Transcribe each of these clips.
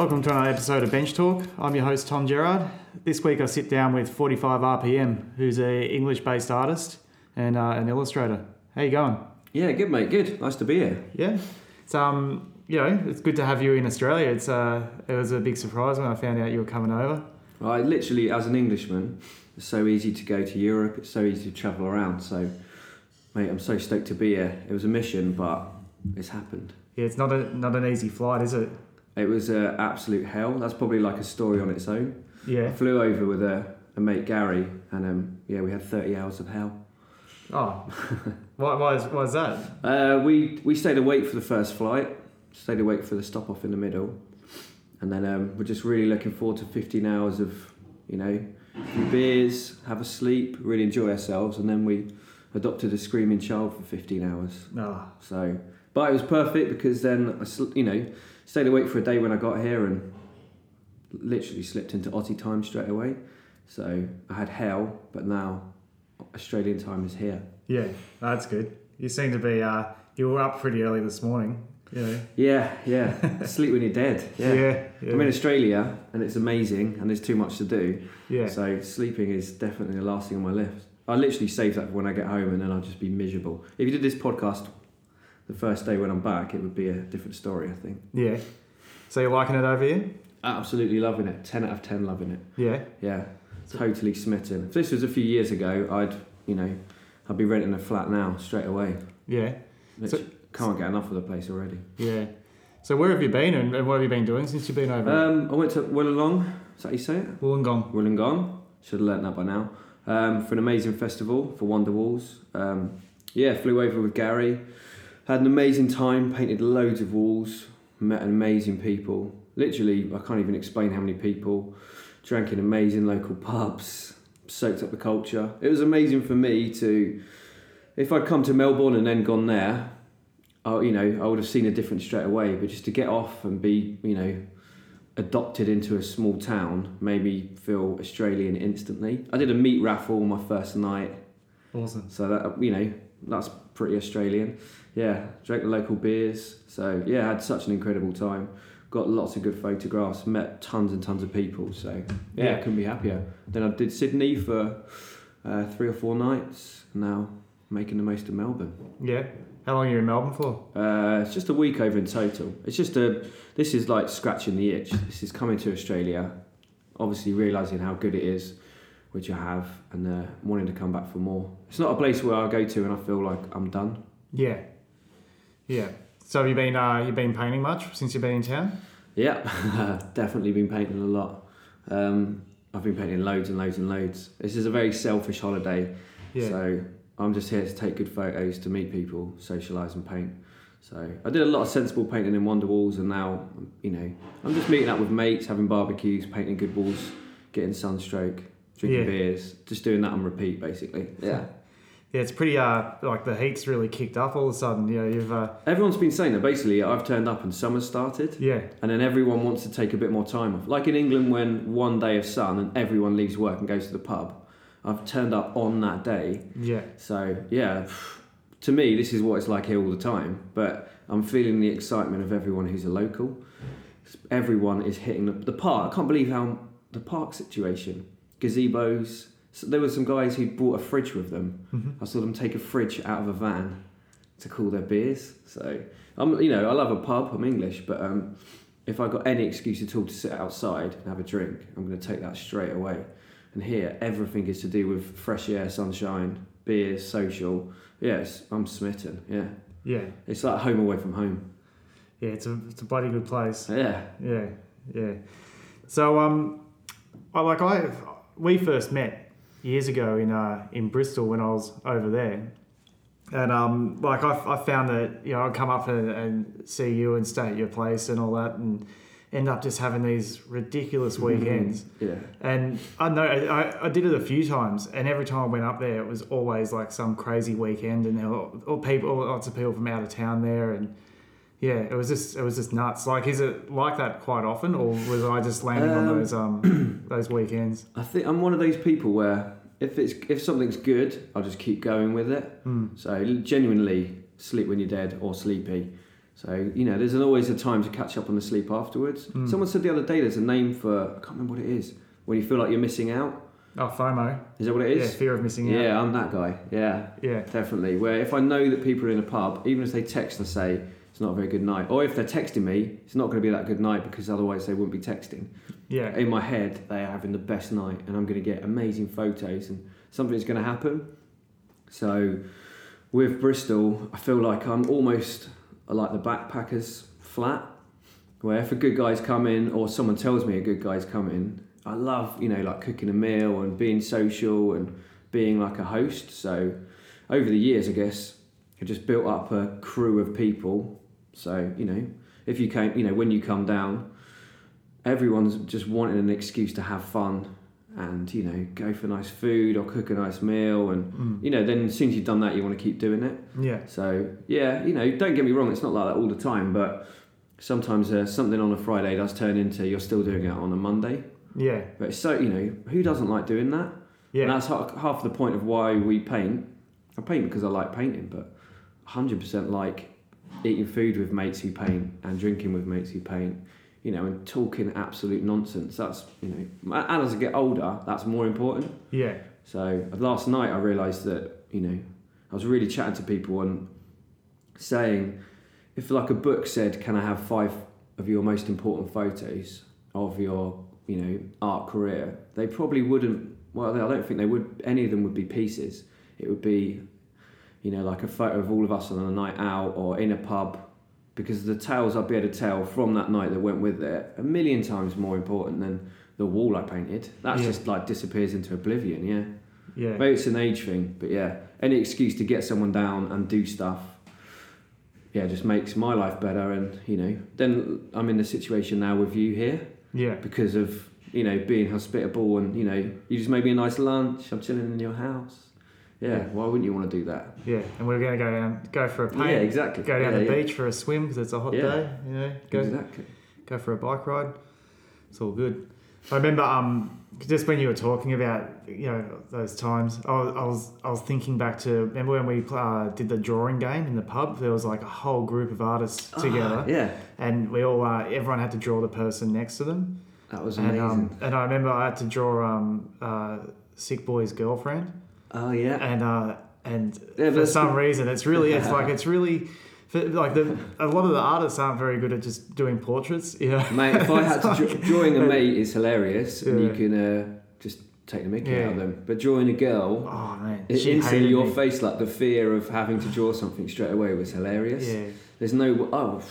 Welcome to another episode of Bench Talk. I'm your host Tom Gerard. This week I sit down with 45 RPM, who's an English-based artist and uh, an illustrator. How you going? Yeah, good mate, good. Nice to be here. Yeah, it's um, you know, it's good to have you in Australia. It's uh, it was a big surprise when I found out you were coming over. I literally, as an Englishman, it's so easy to go to Europe. It's so easy to travel around. So, mate, I'm so stoked to be here. It was a mission, but it's happened. Yeah, it's not a not an easy flight, is it? It was uh, absolute hell. That's probably like a story on its own. I Yeah. flew over with a, a mate Gary, and um, yeah, we had 30 hours of hell. Oh, why why is, why is that? Uh, we we stayed awake for the first flight, stayed awake for the stop off in the middle, and then um, we're just really looking forward to 15 hours of, you know, beers, have a sleep, really enjoy ourselves, and then we adopted a screaming child for 15 hours. Oh, So, but it was perfect because then I, you know, stayed awake for a day when I got here and literally slipped into Aussie time straight away. So I had hell, but now Australian time is here. yeah, that's good. You seem to be uh, you were up pretty early this morning. You know. Yeah, yeah. Sleep when you're dead. Yeah. Yeah. yeah. I'm in Australia and it's amazing and there's too much to do. yeah. So sleeping is definitely the last thing on my list. I literally save that for when I get home and then I'll just be miserable. If you did this podcast the first day when I'm back, it would be a different story, I think. Yeah. So you're liking it over here? Absolutely loving it. 10 out of 10 loving it. Yeah. Yeah. Totally smitten. If this was a few years ago, I'd, you know, I'd be renting a flat now straight away. Yeah. Literally, can't get enough of the place already. Yeah. So where have you been and, and what have you been doing since you've been over? Um, I went to Wollongong. Is that how you say it? Wollongong. Wollongong. Should have learnt that by now. Um, for an amazing festival for Wonderwalls. Um, yeah, flew over with Gary. Had an amazing time. Painted loads of walls. Met amazing people. Literally, I can't even explain how many people. Drank in amazing local pubs. Soaked up the culture. It was amazing for me to. If I'd come to Melbourne and then gone there, I, you know, I would have seen a difference straight away. But just to get off and be, you know, adopted into a small town made me feel Australian instantly. I did a meat raffle my first night, Awesome. so that you know that's pretty Australian. Yeah, drank the local beers. So yeah, had such an incredible time. Got lots of good photographs. Met tons and tons of people. So yeah, Yeah. couldn't be happier. Then I did Sydney for uh, three or four nights. Now making the most of Melbourne. Yeah. How long are you in Melbourne for? Uh, it's just a week over in total. It's just a. This is like scratching the itch. This is coming to Australia, obviously realizing how good it is, which I have, and uh, wanting to come back for more. It's not a place where I go to and I feel like I'm done. Yeah. Yeah. So have you been uh, you been painting much since you've been in town? Yeah, definitely been painting a lot. Um, I've been painting loads and loads and loads. This is a very selfish holiday, Yeah. so I'm just here to take good photos, to meet people, socialise and paint. So I did a lot of sensible painting in Wonderwalls, and now you know I'm just meeting up with mates, having barbecues, painting good walls, getting sunstroke, drinking Yeah. beers, just doing that on repeat basically. Yeah. Yeah, it's pretty uh like the heat's really kicked up all of a sudden. You know, you've uh Everyone's been saying that basically I've turned up and summer's started. yeah. And then everyone wants to take a bit more time off. Like in England, when one day of sun and everyone leaves work and goes to the pub, I've turned up on that day. Yeah. So, yeah, to me, this is what it's like here all the time. But I'm feeling the excitement of everyone who's a local. Everyone is hitting the, the park. I can't believe how the park situation, gazebos. So there were some guys who brought a fridge with them. Mhm. I saw them take a fridge out of a van to cool their beers. So I'm, you know, I love a pub. I'm English, but um, if I got any excuse at all to sit outside and have a drink, I'm going to take that straight away. And here, everything is to do with fresh air, sunshine, beers, social. Yes, I'm smitten. Yeah, Yeah. it's like home away from home. Yeah, it's a it's a bloody good place. Yeah, Yeah, yeah. So um, I like I we first met years ago in uh in Bristol when I was over there, and um like I, I found that you know I'd come up and, and see you and stay at your place and all that and end up just having these ridiculous weekends. yeah, And I know I, I did it a few times, and every time I went up there, it was always like some crazy weekend, and there were all people, lots of people from out of town there, and yeah, it was just it was just nuts. Like, is it like that quite often, or was I just landing on Um, those um those weekends? I think I'm one of those people where if it's if something's good, I'll just keep going with it. Mm. So genuinely, sleep when you're dead or sleepy. So you know, there's always a time to catch up on the sleep afterwards. Mm. Someone said the other day there's a name for I can't remember what it is when you feel like you're missing out. Oh, FOMO. Is that what it is? Yeah, fear of missing out. Yeah, I'm that guy. Yeah, Yeah. definitely. Where if I know that people are in a pub, even if they text and say it's not a very good night, or if they're texting me, it's not going to be that good night because otherwise they wouldn't be texting. Yeah. In my head, they are having the best night, and I'm going to get amazing photos, and something's going to happen. So, with Bristol, I feel like I'm almost uh, like the backpackers flat, where if a good guy's coming or someone tells me a good guy's coming, I love you know like cooking a meal and being social and being like a host. So, over the years, I guess I just built up a crew of people. So you know, if you came, you know, when you come down, everyone's just wanting an excuse to have fun and you know go for nice food or cook a nice meal and Mm. you know then as soon as you've done that you want to keep doing it Yeah. so yeah you know don't get me wrong it's not like that all the time but sometimes uh, something on a friday does turn into you're still doing it on a monday Yeah. but it's so you know who doesn't like doing that and Yeah. that's half, half the point of why we paint i paint because i like painting but 100% like eating food with mates who paint and drinking with mates who paint you know and talking absolute nonsense that's you know and as i get older that's more important Yeah. so last night I realised that you know I was really chatting to people and saying if like a book said, "Can I have five of your most important photos of your you know art career?" They probably wouldn't. Well, I don't think they would. Any of them would be pieces. It would be you know like a photo of all of us on a night out or in a pub. Because the tales I'd be able to tell from that night that went with it a million times more important than the wall I painted. That Yeah. just like disappears into oblivion. Yeah. Yeah. Maybe it's an age thing, but yeah, any excuse to get someone down and do stuff, yeah, just makes my life better. And you know, then I'm in the situation now with you here Yeah. because of you know being hospitable and you know you just made me a nice lunch. I'm chilling in your house. Yeah, Yeah. why wouldn't you want to do that? Yeah. And we're gonna go down, go for a paint. Yeah, exactly. Go down Yeah, the yeah. beach for a swim because it's a hot day. You know. Go Exactly. go for a bike ride. It's all good. I remember um, just when you were talking about you know those times, I was I was, I was thinking back to remember when we uh, did the drawing game in the pub. There was like a whole group of artists together, Ah, yeah, and we all uh, everyone had to draw the person next to them. that was And amazing. um, and I remember I had to draw um, uh, Sickboy's girlfriend, oh yeah. and uh, and Yeah, for some reason it's really it's like it's really. Like the, a lot of the artists aren't very good at just doing portraits, Yeah. Mate, if I had to draw, like- drawing a mate is hilarious, and you can uh, just take the mickey Yeah. out of them. But drawing a girl, Oh man, It she instantly, your me. face, like the fear of having to draw something straight away, was hilarious. Yeah, There's no oh,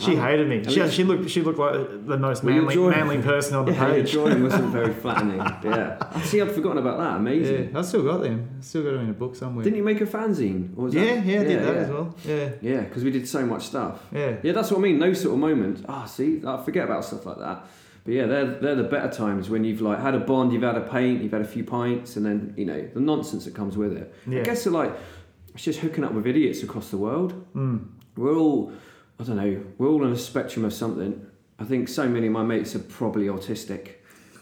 she oh. hated me. She, least- she looked she looked like the most Well, your manly, drawing- manly person on the yeah, your page. drawing wasn't very flattening. Yeah, see. I'd forgotten about that. Amazing. Yeah, I still got them. I still got them in a book somewhere. Didn't you make a fanzine? Or was yeah, that? yeah, I did that yeah. as well. Yeah, Yeah, because we did so much stuff. yeah, Yeah, that's what I mean. Those sort of moments. Ah, see, I forget about stuff like that. But yeah, they're they're the better times when you've like had a bond, you've had a paint, you've had a few pints, and then you know the nonsense that comes with it. yeah. I guess so like it's just hooking up with idiots across the world. Mm. We're all I don't know, we're all on a spectrum of something. I think so many of my mates are probably autistic,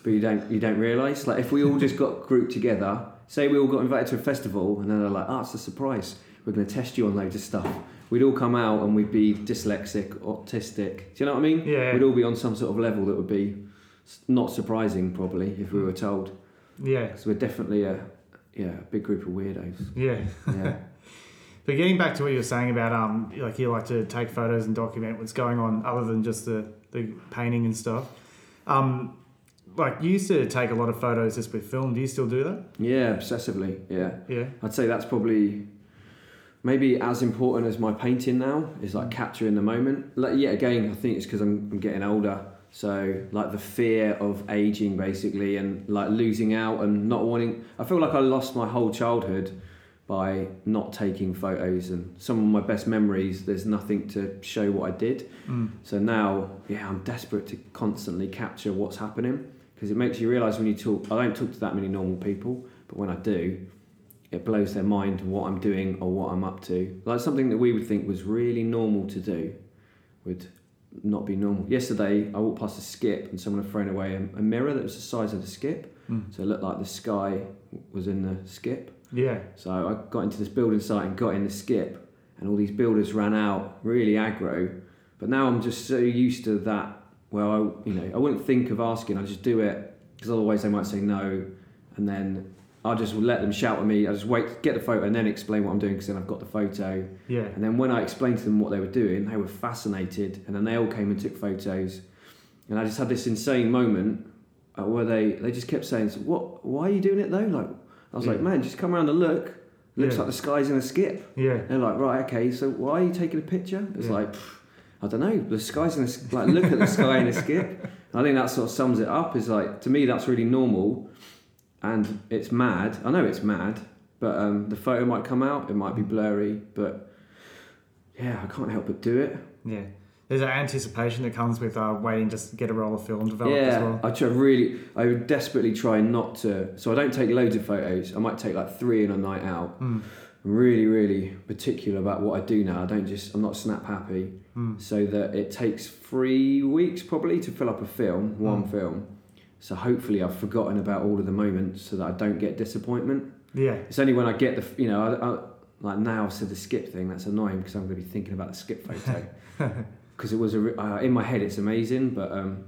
but you don't you don't realise. Like if we all just got grouped together, say we all got invited to a festival and then they're like, oh, it's a surprise. We're gonna test you on loads of stuff. We'd all come out and we'd be dyslexic, autistic. Do you know what I mean? Yeah. We'd all be on some sort of level that would be not surprising probably if we were told. yeah, Because we're definitely a yeah, a big group of weirdos. yeah. Yeah. But getting back to what you were saying about um, like you like to take photos and document what's going on other than just the the painting and stuff. Um, like you used to take a lot of photos just with film. Do you still do that? yeah, obsessively. Yeah. Yeah. I'd say that's probably maybe as important as my painting now is like capturing the moment. Like yet again, I think it's because I'm, I'm getting older. So like the fear of aging basically and like losing out and not wanting. I feel like I lost my whole childhood by not taking photos and some of my best memories. There's nothing to show what I did. Mm. So now, yeah, I'm desperate to constantly capture what's happening because it makes you realise when you talk. I don't talk to that many normal people, but when I do, it blows their mind what I'm doing or what I'm up to. Like something that we would think was really normal to do would not be normal. Yesterday, I walked past a skip and someone had thrown away a, a mirror that was the size of the skip, Mm. so it looked like the sky was in the skip. Yeah. So I got into this building site and got in the skip, and all these builders ran out really aggro, But now I'm just so used to that. Well, I, you know, I wouldn't think of asking. I just do it because otherwise they might say no, and then I'll just let them shout at me. I just wait, get the photo, and then explain what I'm doing because then I've got the photo. Yeah. And then when I explained to them what they were doing, they were fascinated, and then they all came and took photos. And I just had this insane moment uh, where they, they just kept saying, so "What? Why are you doing it though?" Like I was like, "Man, just come around and look. Looks Yeah. like the sky's in a skip." Yeah. They're like, "Right, okay. So why are you taking a picture?" It's Yeah. like, "Pff, I don't know. The sky's in a like look at the sky in a skip. I think that sort of sums it up. Is like to me that's really normal, and it's mad. I know it's mad, but um, the photo might come out. It might be blurry, but yeah, I can't help but do it. Yeah. There's an anticipation that comes with uh, waiting to get a roll of film developed as yeah, well. I try really. I would desperately try not to. So I don't take loads of photos. I might take like three in a night out. Mm. I'm really, really particular about what I do now. I don't just. I'm not snap happy. Mm. So that it takes three weeks probably to fill up a film, one Mm. film. So hopefully I've forgotten about all of the moments so that I don't get disappointment. Yeah. It's only when I get the, you know, I, I, like now said the skip thing. That's annoying because I'm going to be thinking about the skip photo because it was a, uh, in my head. It's amazing, but um,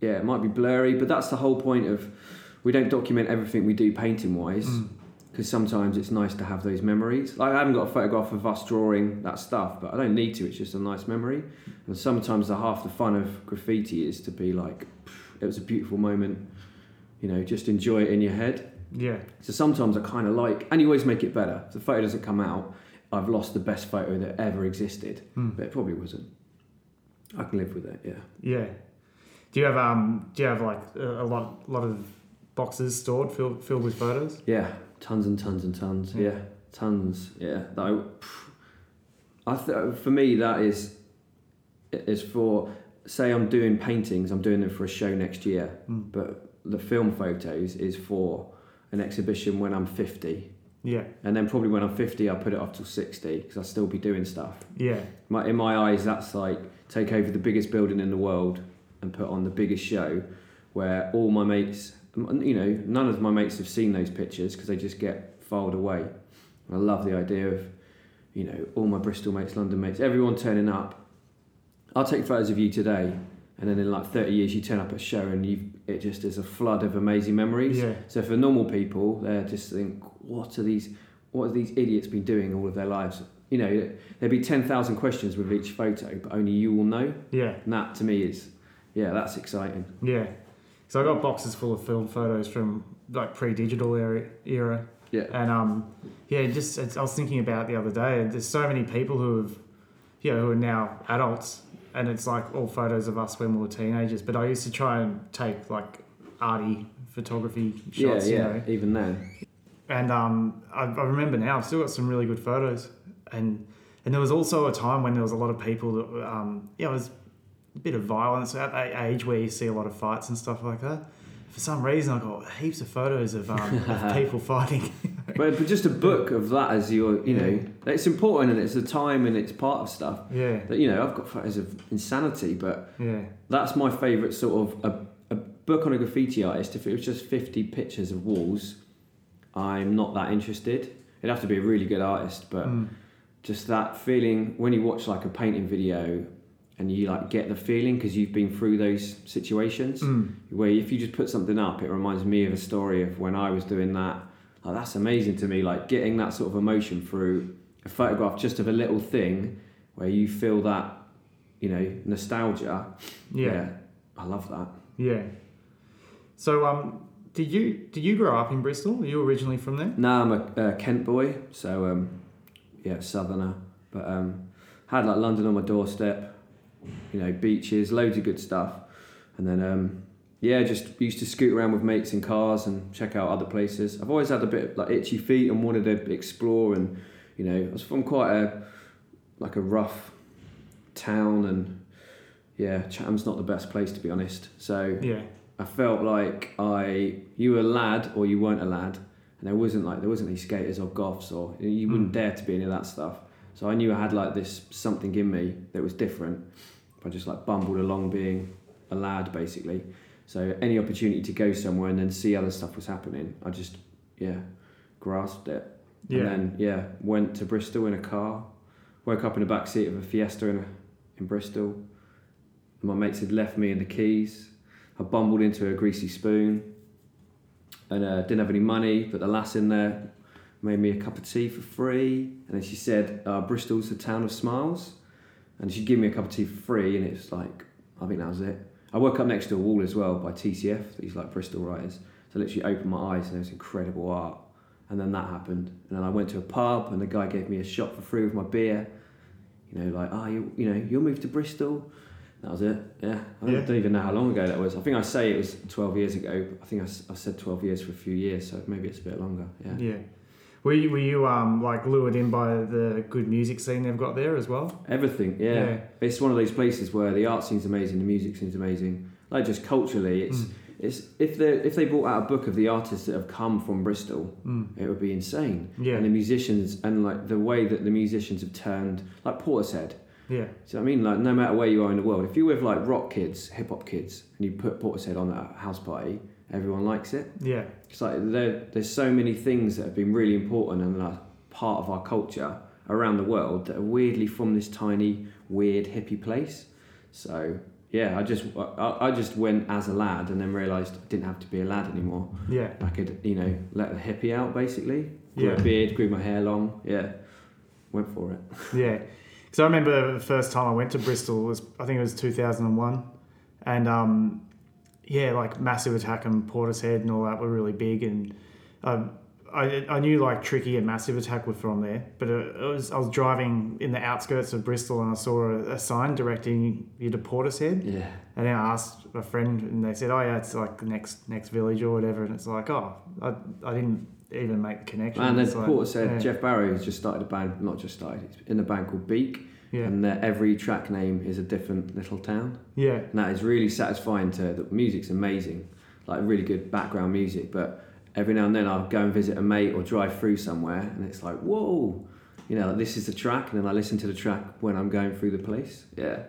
yeah, it might be blurry. But that's the whole point of we don't document everything we do painting wise Mm. because sometimes it's nice to have those memories. Like I haven't got a photograph of us drawing that stuff, but I don't need to. It's just a nice memory. And sometimes the half the fun of graffiti is to be like, it was a beautiful moment. You know, just enjoy it in your head. Yeah. So sometimes I kind of like, and you always make it better. If the photo doesn't come out, I've lost the best photo that ever existed, Mm. but it probably wasn't. I can live with that. Yeah. Yeah. Do you have um? Do you have like a, a lot, lot of boxes stored filled filled with photos? Yeah, tons and tons and tons. Yeah. Yeah, tons. Yeah, that I, I th- for me that is is for say I'm doing paintings. I'm doing them for a show next year, Mm. but the film photos is for an exhibition when I'm 50, Yeah. and then probably when I'm 50, I'll put it off till 60 because I'll still be doing stuff. Yeah. My, in my eyes, that's like take over the biggest building in the world and put on the biggest show where all my mates, you know, none of my mates have seen those pictures because they just get filed away. I love the idea of, you know, all my Bristol mates, London mates, everyone turning up. I'll take photos of you today, and then in like 30 years, you turn up at a show and you it just is a flood of amazing memories. Yeah. So for normal people, they just think, what are these, what have these idiots been doing all of their lives? You know, there'd be ten thousand questions with each photo, but only you will know. Yeah. And that to me is, yeah, that's exciting. Yeah. So I got boxes full of film photos from like pre-digital era, era. Yeah. And um, yeah, just it's, I was thinking about the other day. and There's so many people who have, you know, who are now adults, and it's like all photos of us when we were teenagers. But I used to try and take like arty photography shots, yeah, you yeah. know. Even then, And um, I, I remember now I've still got some really good photos. And and there was also a time when there was a lot of people that um, yeah, it was a bit of violence at that age where you see a lot of fights and stuff like that. For some reason, I got heaps of photos of, um, of people fighting. but, but just a book of that as your, you know, it's important and it's a time and it's part of stuff. yeah, That you know, I've got photos of insanity, but yeah, that's my favourite sort of a, a book on a graffiti artist. If it was just fifty pictures of walls, I'm not that interested. It'd have to be a really good artist, but Mm. Just that feeling when you watch like a painting video and you like get the feeling because you've been through those situations Mm. where if you just put something up it reminds me of a story of when i was doing that like that's amazing to me like getting that sort of emotion through a photograph just of a little thing where you feel that you know nostalgia yeah, i love that yeah. So um, did you did you grow up in Bristol? Are you originally from there? now i'm a uh, kent boy so um, yeah southerner. But um, had like london on my doorstep you know beaches loads of good stuff. And then um, yeah just used to scoot around with mates in cars and check out other places. I've always had a bit of like itchy feet and wanted to explore and you know i was from quite a like a rough town and yeah chatham's not the best place to be honest. So Yeah, I felt like I you were a lad or you weren't a lad, and there wasn't like there wasn't any skaters or goths or you wouldn't Mm. dare to be any of that stuff. So I knew I had like this something in me that was different. I just like bumbled along being a lad basically. So any opportunity to go somewhere and then see other stuff was happening, I just yeah grasped it. yeah, And then yeah went to Bristol in a car, woke up in the back seat of a Fiesta in a in Bristol. My mates had left me in the keys. I bumbled into a greasy spoon and uh, didn't have any money, but the lass in there made me a cup of tea for free. And then she said, uh, Bristol's the town of smiles. And she'd give me a cup of tea for free, and it was like, I think that was it. I woke up next to a wall as well by TCF, these like Bristol writers. So I literally opened my eyes and there was incredible art. And then that happened. And then I went to a pub and the guy gave me a shot for free with my beer. You know, like, oh, you, you know, you'll move to Bristol. That was it. Yeah. I Yeah. don't even know how long ago that was. I think I say it was 12 years ago. I think I, I said 12 years for a few years, so maybe it's a bit longer. Yeah. Yeah. Were you, were you um, like lured in by the good music scene they've got there as well? Everything, yeah. Yeah. It's one of those places where the art scene's amazing, the music scene's amazing. Like just culturally, it's Mm. it's if they if they brought out a book of the artists that have come from Bristol, Mm. it would be insane. Yeah. And the musicians and like the way that the musicians have turned, like Portishead. Yeah. So I mean, like no matter where you are in the world, if you're with like rock kids, hip hop kids, and you put Portishead on at a house party, everyone likes it. Yeah. It's like there, there's so many things that have been really important and are part of our culture around the world that are weirdly from this tiny, weird hippie place. So yeah, I just I, I just went as a lad and then realised I didn't have to be a lad anymore. Yeah. I could you know let the hippie out basically. Grew Yeah. a beard, grew my hair long. Yeah, went for it. Yeah. Because I remember the first time I went to Bristol was I think it was 2001, and um, yeah, like Massive Attack and Portishead and all that were really big, and um, I, I knew like Tricky and Massive Attack were from there, but it, it was I was driving in the outskirts of Bristol and I saw a, a sign directing you to Portishead, Yeah, and then I asked a friend, and they said, "Oh yeah, it's like the next next village or whatever," and it's like, "Oh, I, I didn't even make the connection." and It's like, Portishead, yeah, Geoff Barrow has just started a band, not just started, he's in a band called Beak, yeah, and their, every track name is a different little town. yeah, And that is really satisfying to the music's amazing, like really good background music. But every now and then I'll go and visit a mate or drive through somewhere, and it's like, whoa, you know, like, this is the track, and then I listen to the track when I'm going through the place. Yeah,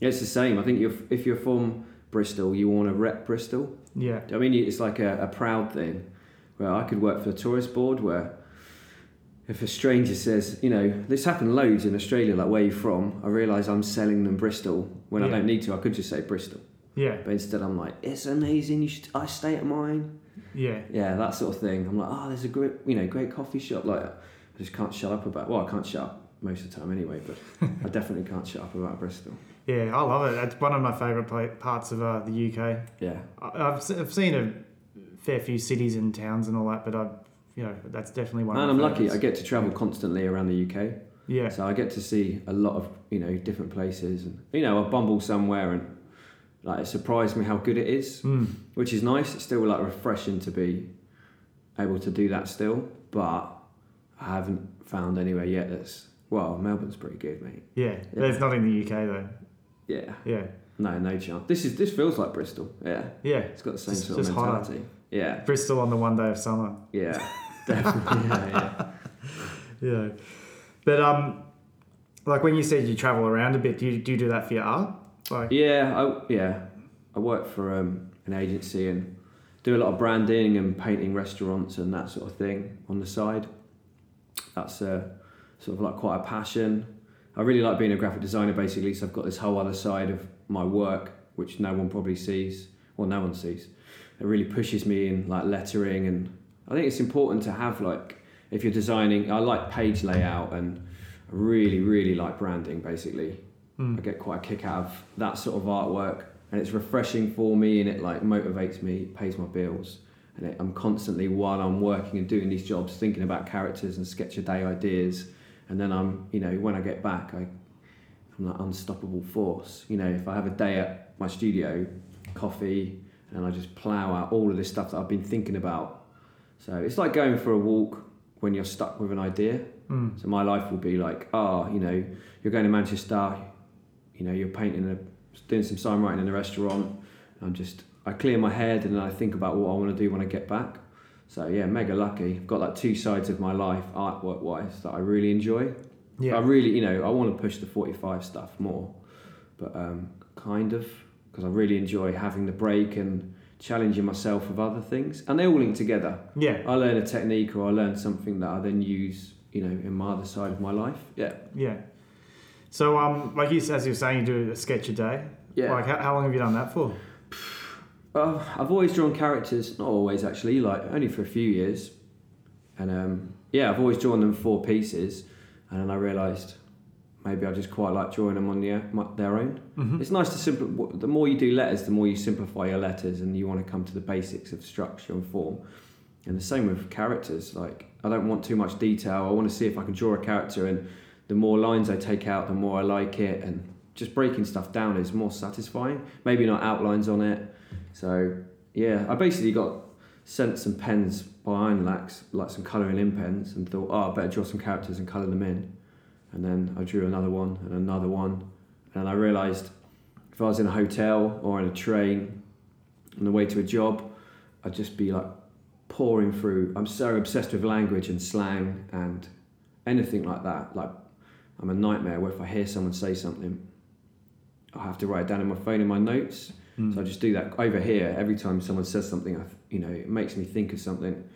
yeah it's the same. I think you're, if you're from Bristol, you want to rep Bristol. yeah, I mean, it's like a, a proud thing. Where I could work for the tourist board, where if a stranger says, you know, this happened loads in Australia, like where you from, I realise I'm selling them Bristol when I don't need to. I could just say Bristol, yeah, but instead I'm like, it's amazing. You should, I stay at mine. yeah. Yeah, that sort of thing. I'm like, oh, there's a great, you know, great coffee shop. Like, I just can't shut up about. Well, I can't shut up most of the time anyway, but I definitely can't shut up about Bristol. Yeah, I love it. It's one of my favourite parts of uh, the UK. Yeah, I- I've, I've seen a fair few cities and towns and all that, but I, you know, that's definitely one. and I'm my lucky. I get to travel constantly around the UK. Yeah, So I get to see a lot of you know different places, and you know I bumble somewhere and like it surprised me how good it is, mm. which is nice. It's still like refreshing to be able to do that still, but I haven't found anywhere yet that's well. Melbourne's pretty good, mate. yeah. But it's not in the UK though. Yeah, Yeah, no, no chance. This is this feels like Bristol. Yeah, yeah. it's got the same Just- sort of mentality. hotter. Yeah, Bristol on the one day of summer. yeah, definitely. yeah, yeah. Yeah, but um, like when you said you travel around a bit, do you do, you do that for your art? Like, Yeah, I, yeah. I work for um, an agency and do a lot of branding and painting restaurants and that sort of thing on the side. That's uh, sort of like quite a passion. I really like being a graphic designer basically, so I've got this whole other side of my work which no one probably sees, or no one sees. It really pushes me in like lettering and I think it's important to have like if you're designing I like page layout and I really, really like branding basically. mm, I get quite a kick out of that sort of artwork, and it's refreshing for me, and it like motivates me, pays my bills, and it, I'm constantly while I'm working and doing these jobs thinking about characters and sketch a day ideas, and then I'm you know when I get back I I'm that unstoppable force. You know if I have a day at my studio, coffee, and I just plow out all of this stuff that I've been thinking about. So it's like going for a walk when you're stuck with an idea. mm, So my life will be like, oh, you know, you're going to Manchester, you know, you're painting a, doing some sign writing in a restaurant. I'm just, I clear my head and then I think about what I want to do when I get back. So yeah, mega lucky. I've got like two sides of my life, artwork wise, that I really enjoy. Yeah. I really, you know, I want to push the 45 stuff more, but um, kind of, because I really enjoy having the break and challenging myself with other things. And they all link together. yeah, I learn a technique or I learn something that I then use, you know, in my other side of my life. Yeah. yeah. So, um, like you, as you were saying, you do a sketch a day. Yeah. Like, how, how long have you done that for? Uh, I've always drawn characters, not always actually, like only for a few years. And um, yeah, I've always drawn them four pieces, and then I realised maybe I just quite like drawing them on their, their own. Mm-hmm. It's nice to simple. The more you do letters, the more you simplify your letters, and you want to come to the basics of structure and form. And the same with characters. Like I don't want too much detail. I want to see if I can draw a character, and the more lines I take out, the more I like it. And just breaking stuff down is more satisfying. Maybe not outlines on it. So yeah, I basically got sent some pens by Lax, like some colouring in pens, and thought, oh, I better draw some characters and colour them in. And then I drew another one and another one, and I realised if I was in a hotel or in a train on the way to a job, I'd just be like pouring through. I'm so obsessed with language and slang and anything like that. Like I'm a nightmare where if I hear someone say something, I have to write it down in my phone in my notes. Mm. So I just do that over here every time someone says something. I, you know, it makes me think of something,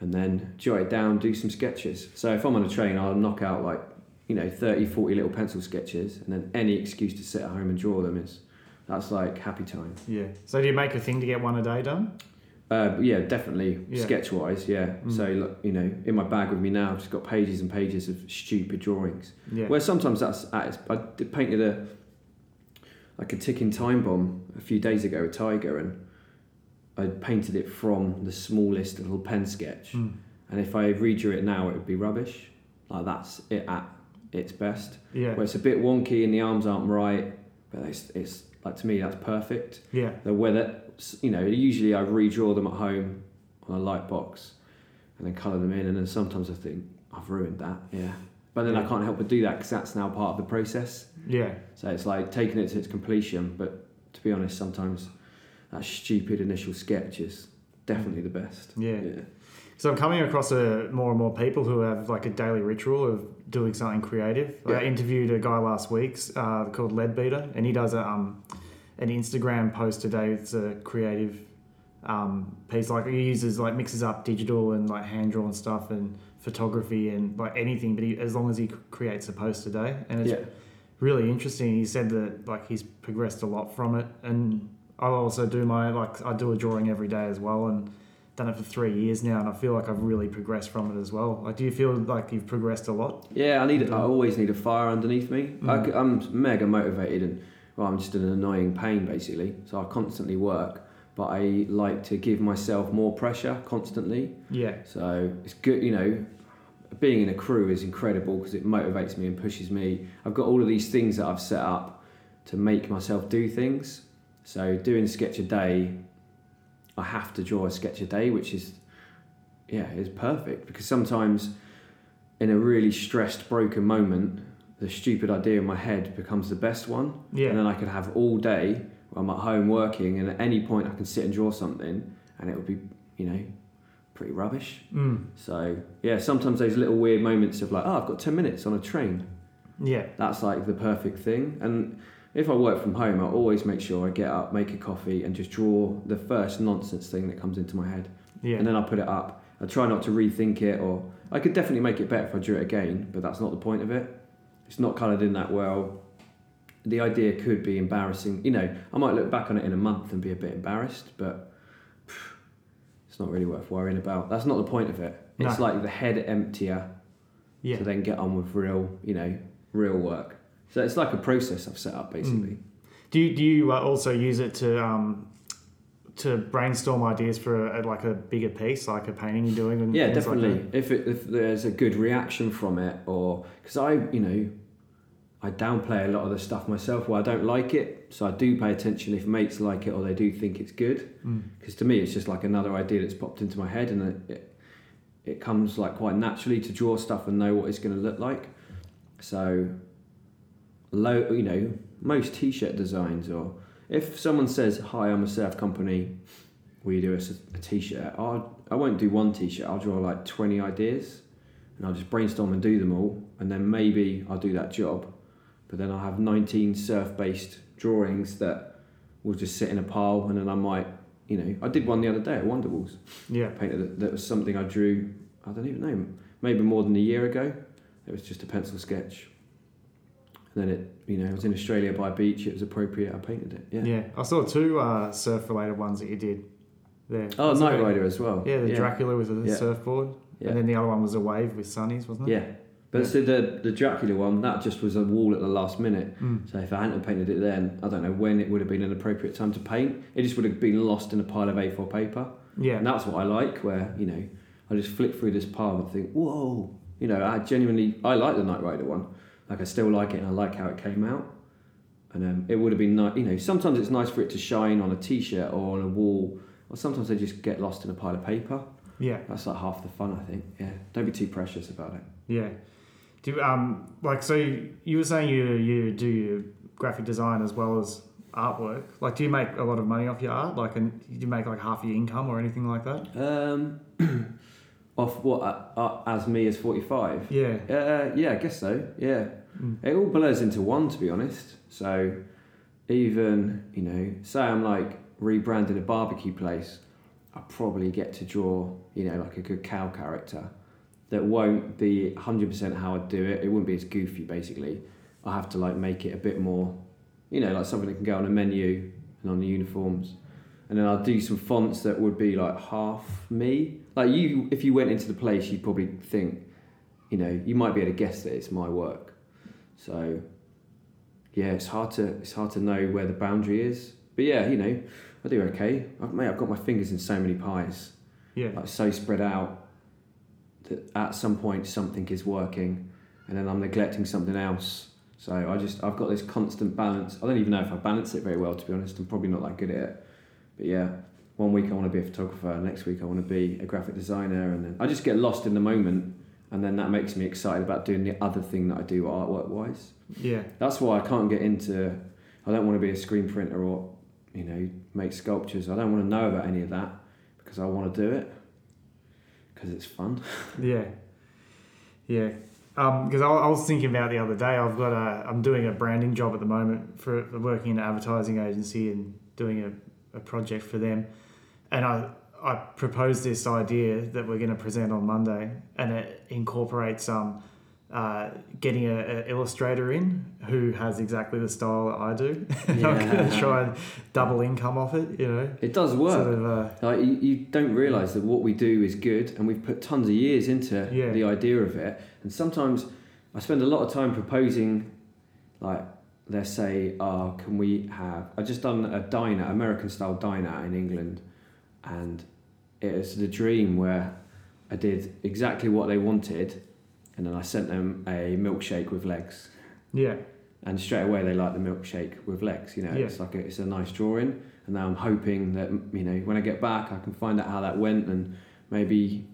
and then jot it down, do some sketches. So if I'm on a train, I'll knock out like you know 30, 40 little pencil sketches, and then any excuse to sit at home and draw them is that's like happy time. Yeah. So, do you make a thing to get one a day done? Uh, yeah, definitely Yeah. sketch wise. Yeah. Mm. So look, you know, in my bag with me now, I've just got pages and pages of stupid drawings. Yeah. Where sometimes that's at its, I did- painted a like a ticking time bomb a few days ago, a tiger, and I painted it from the smallest little pen sketch. Mm. And if I redrew it now, it would be rubbish. Like that's it at its best. Yeah. Where it's a bit wonky and the arms aren't right, but it's, it's like to me that's perfect. Yeah. The weather, you know, usually I redraw them at home on a light box, and then colour them in, and then sometimes I think I've ruined that. Yeah. But then I can't help but do that because that's now part of the process. Yeah. So it's like taking it to its completion. But to be honest, sometimes that stupid initial sketch is definitely the best. Yeah. So I'm coming across a, more and more people who have like a daily ritual of doing something creative. I Yeah. interviewed a guy last week uh, called Leadbeater, and he does a, um, an Instagram post today. It's a creative um, piece. Like he uses like mixes up digital and like hand drawn stuff and photography and like anything. But he, as long as he creates a post a day, and it's Yeah. really interesting. He said that like he's progressed a lot from it, and I also do my like I do a drawing every day as well, and done it for three years now, and I feel like I've really progressed from it as well. Like, do you feel like you've progressed a lot? Yeah, I need. I always need a fire underneath me. I, Mm. am mega motivated, and well, I'm just in an annoying pain basically. So I constantly work, but I like to give myself more pressure constantly. Yeah, So it's good, you know. Being in a crew is incredible because it motivates me and pushes me. I've got all of these things that I've set up to make myself do things. So doing sketch a day, I have to draw a sketch a day, which is, yeah, is perfect because sometimes in a really stressed, broken moment, the stupid idea in my head becomes the best one. yeah, And then I could have all day where I'm at home working, and at any point I can sit and draw something, and it would be, you know, pretty rubbish. mm. So yeah, sometimes those little weird moments of like, oh, I've got ten minutes on a train. yeah, That's like the perfect thing. And if I work from home, I always make sure I get up, make a coffee, and just draw the first nonsense thing that comes into my head, yeah, and then I put it up. I try not to rethink it, or I could definitely make it better if I drew it again, but that's not the point of it. It's not coloured in that well. The idea could be embarrassing. You know, I might look back on it in a month and be a bit embarrassed, but pff, it's not really worth worrying about. That's not the point of it. It's No. like the head emptier yeah. to then get on with real, you know, real work. So it's like a process I've set up basically. Do you, do you uh, also use it to um, to brainstorm ideas for a, like a bigger piece, like a painting you're doing? And Yeah, things like definitely. if it, if there's a good reaction from it, or because I, you know, I downplay a lot of the stuff myself where I don't like it, so I do pay attention if mates like it or they do think it's good. Mm. Because to me, it's just like another idea that's popped into my head, and it it, it comes like quite naturally to draw stuff and know what it's going to look like. So, low, you know, most t-shirt designs, or if someone says, "Hi, I'm a surf company," we do a, a t-shirt? I'll, I won't do one t-shirt. I'll draw like twenty ideas, and I'll just brainstorm and do them all, and then maybe I'll do that job. But then I'll have nineteen surf-based drawings that will just sit in a pile, and then I might, you know, I did one the other day at Wonderwalls. Yeah, I painted that was something I drew. I don't even know, maybe more than a year ago. It was just a pencil sketch. And then it, you know, I was in Australia by a beach. It was appropriate. I painted it. Yeah. Yeah, I saw two uh, surf-related ones that you did there. Oh, Knight? Rider as well. Yeah, the yeah. Dracula with a Yeah. surfboard, Yeah. and then the other one was a wave with sunnies, wasn't it? Yeah. But so the the Dracula one, that just was a wall at the last minute. Mm. So if I hadn't painted it then, I don't know when it would have been an appropriate time to paint. It just would have been lost in a pile of A4 paper. Yeah. And that's what I like, where, you know, I just flick through this pile and think, whoa. You know, I genuinely, I like the Knight Rider one. Like, I still like it and I like how it came out. And um, it would have been nice, you know, sometimes it's nice for it to shine on a t shirt or on a wall, or sometimes they just get lost in a pile of paper. Yeah. That's like half the fun, I think. Yeah. Don't be too precious about it. Yeah. Do um like so you were saying you you do your graphic design as well as artwork. Like, do you make a lot of money off your art? Like, and do you make like half your income or anything like that? Um, off what, uh, uh, as me as 45? Yeah. Uh, yeah, I guess so. Yeah, Mm. it all blurs into one, to be honest. So, even you know, say I'm like rebranding a barbecue place, I probably get to draw, you know, like a good cow character that won't be 100% how I'd do it. It wouldn't be as goofy, basically. I have to like make it a bit more, you know, like something that can go on a menu and on the uniforms. And then I'll do some fonts that would be like half me. Like you, if you went into the place, you'd probably think, you know, you might be able to guess that it's my work. So, yeah, it's hard to it's hard to know where the boundary is. But yeah, you know, I do okay. I've, mate, I've got my fingers in so many pies, Yeah. like so spread out that at some point something is working, and then I'm neglecting something else. So I just I've got this constant balance. I don't even know if I balance it very well, to be honest. I'm probably not that good at it. But yeah, one week I want to be a photographer, next week I want to be a graphic designer, and then I just get lost in the moment, and then that makes me excited about doing the other thing that I do artwork wise. Yeah. That's why I can't get into. I don't want to be a screen printer or, you know, make sculptures. I don't want to know about any of that because I want to do it because it's fun. Yeah, yeah. Um, because I, I was thinking about the other day. I've got a. I'm doing a branding job at the moment for, for working in an advertising agency and doing a, a project for them, and I I proposed this idea that we're going to present on Monday, and it incorporates um. Uh, getting a, a illustrator in who has exactly the style that I do. and I'm going to Yeah. try and double income off it, you know. It does work. Sort of, uh, Like you, you don't realise that what we do is good, and we've put tons of years into Yeah. the idea of it. And sometimes I spend a lot of time proposing, like let's say, "Oh, can we have?" I just done a diner, American style diner in England, and it was the dream where I did exactly what they wanted, and then I sent them a milkshake with legs yeah, and straight away they like the milkshake with legs. You know, Yeah. it's like a, it's a nice drawing, and now I'm hoping that you know when I get back I can find out how that went, and maybe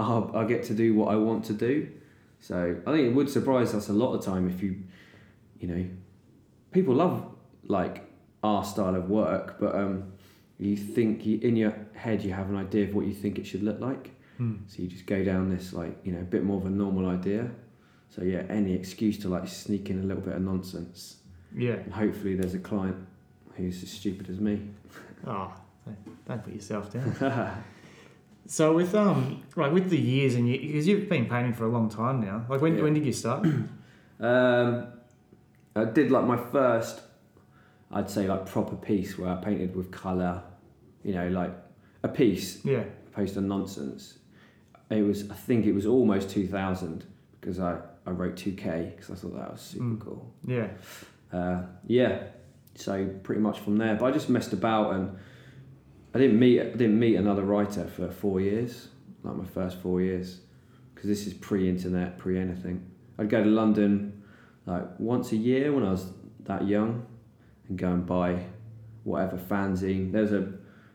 I'll, I'll get to do what I want to do. So I think it would surprise us a lot of time if you, you know, people love like our style of work, but um, you think you, in your head you have an idea of what you think it should look like. Hmm. So you just go down this like you know a bit more of a normal idea. So yeah, any excuse to like sneak in a little bit of nonsense, yeah. and hopefully there's a client who's as stupid as me. Oh, don't put yourself down. So with um like with the years and because you've been painting for a long time now. Like when Yeah. when did you start? um, I did like my first, I'd say like proper piece where I painted with colour, you know, like a piece yeah. opposed to nonsense. It was I think it was almost two thousand because I I wrote two K because I thought that was super Mm. cool. Yeah. uh, yeah, so pretty much from there. But I just messed about and I didn't meet I didn't meet another writer for four years, like my first four years, because this is pre-internet, pre-anything. I'd go to London like once a year when I was that young, and go and buy whatever fanzine. There's a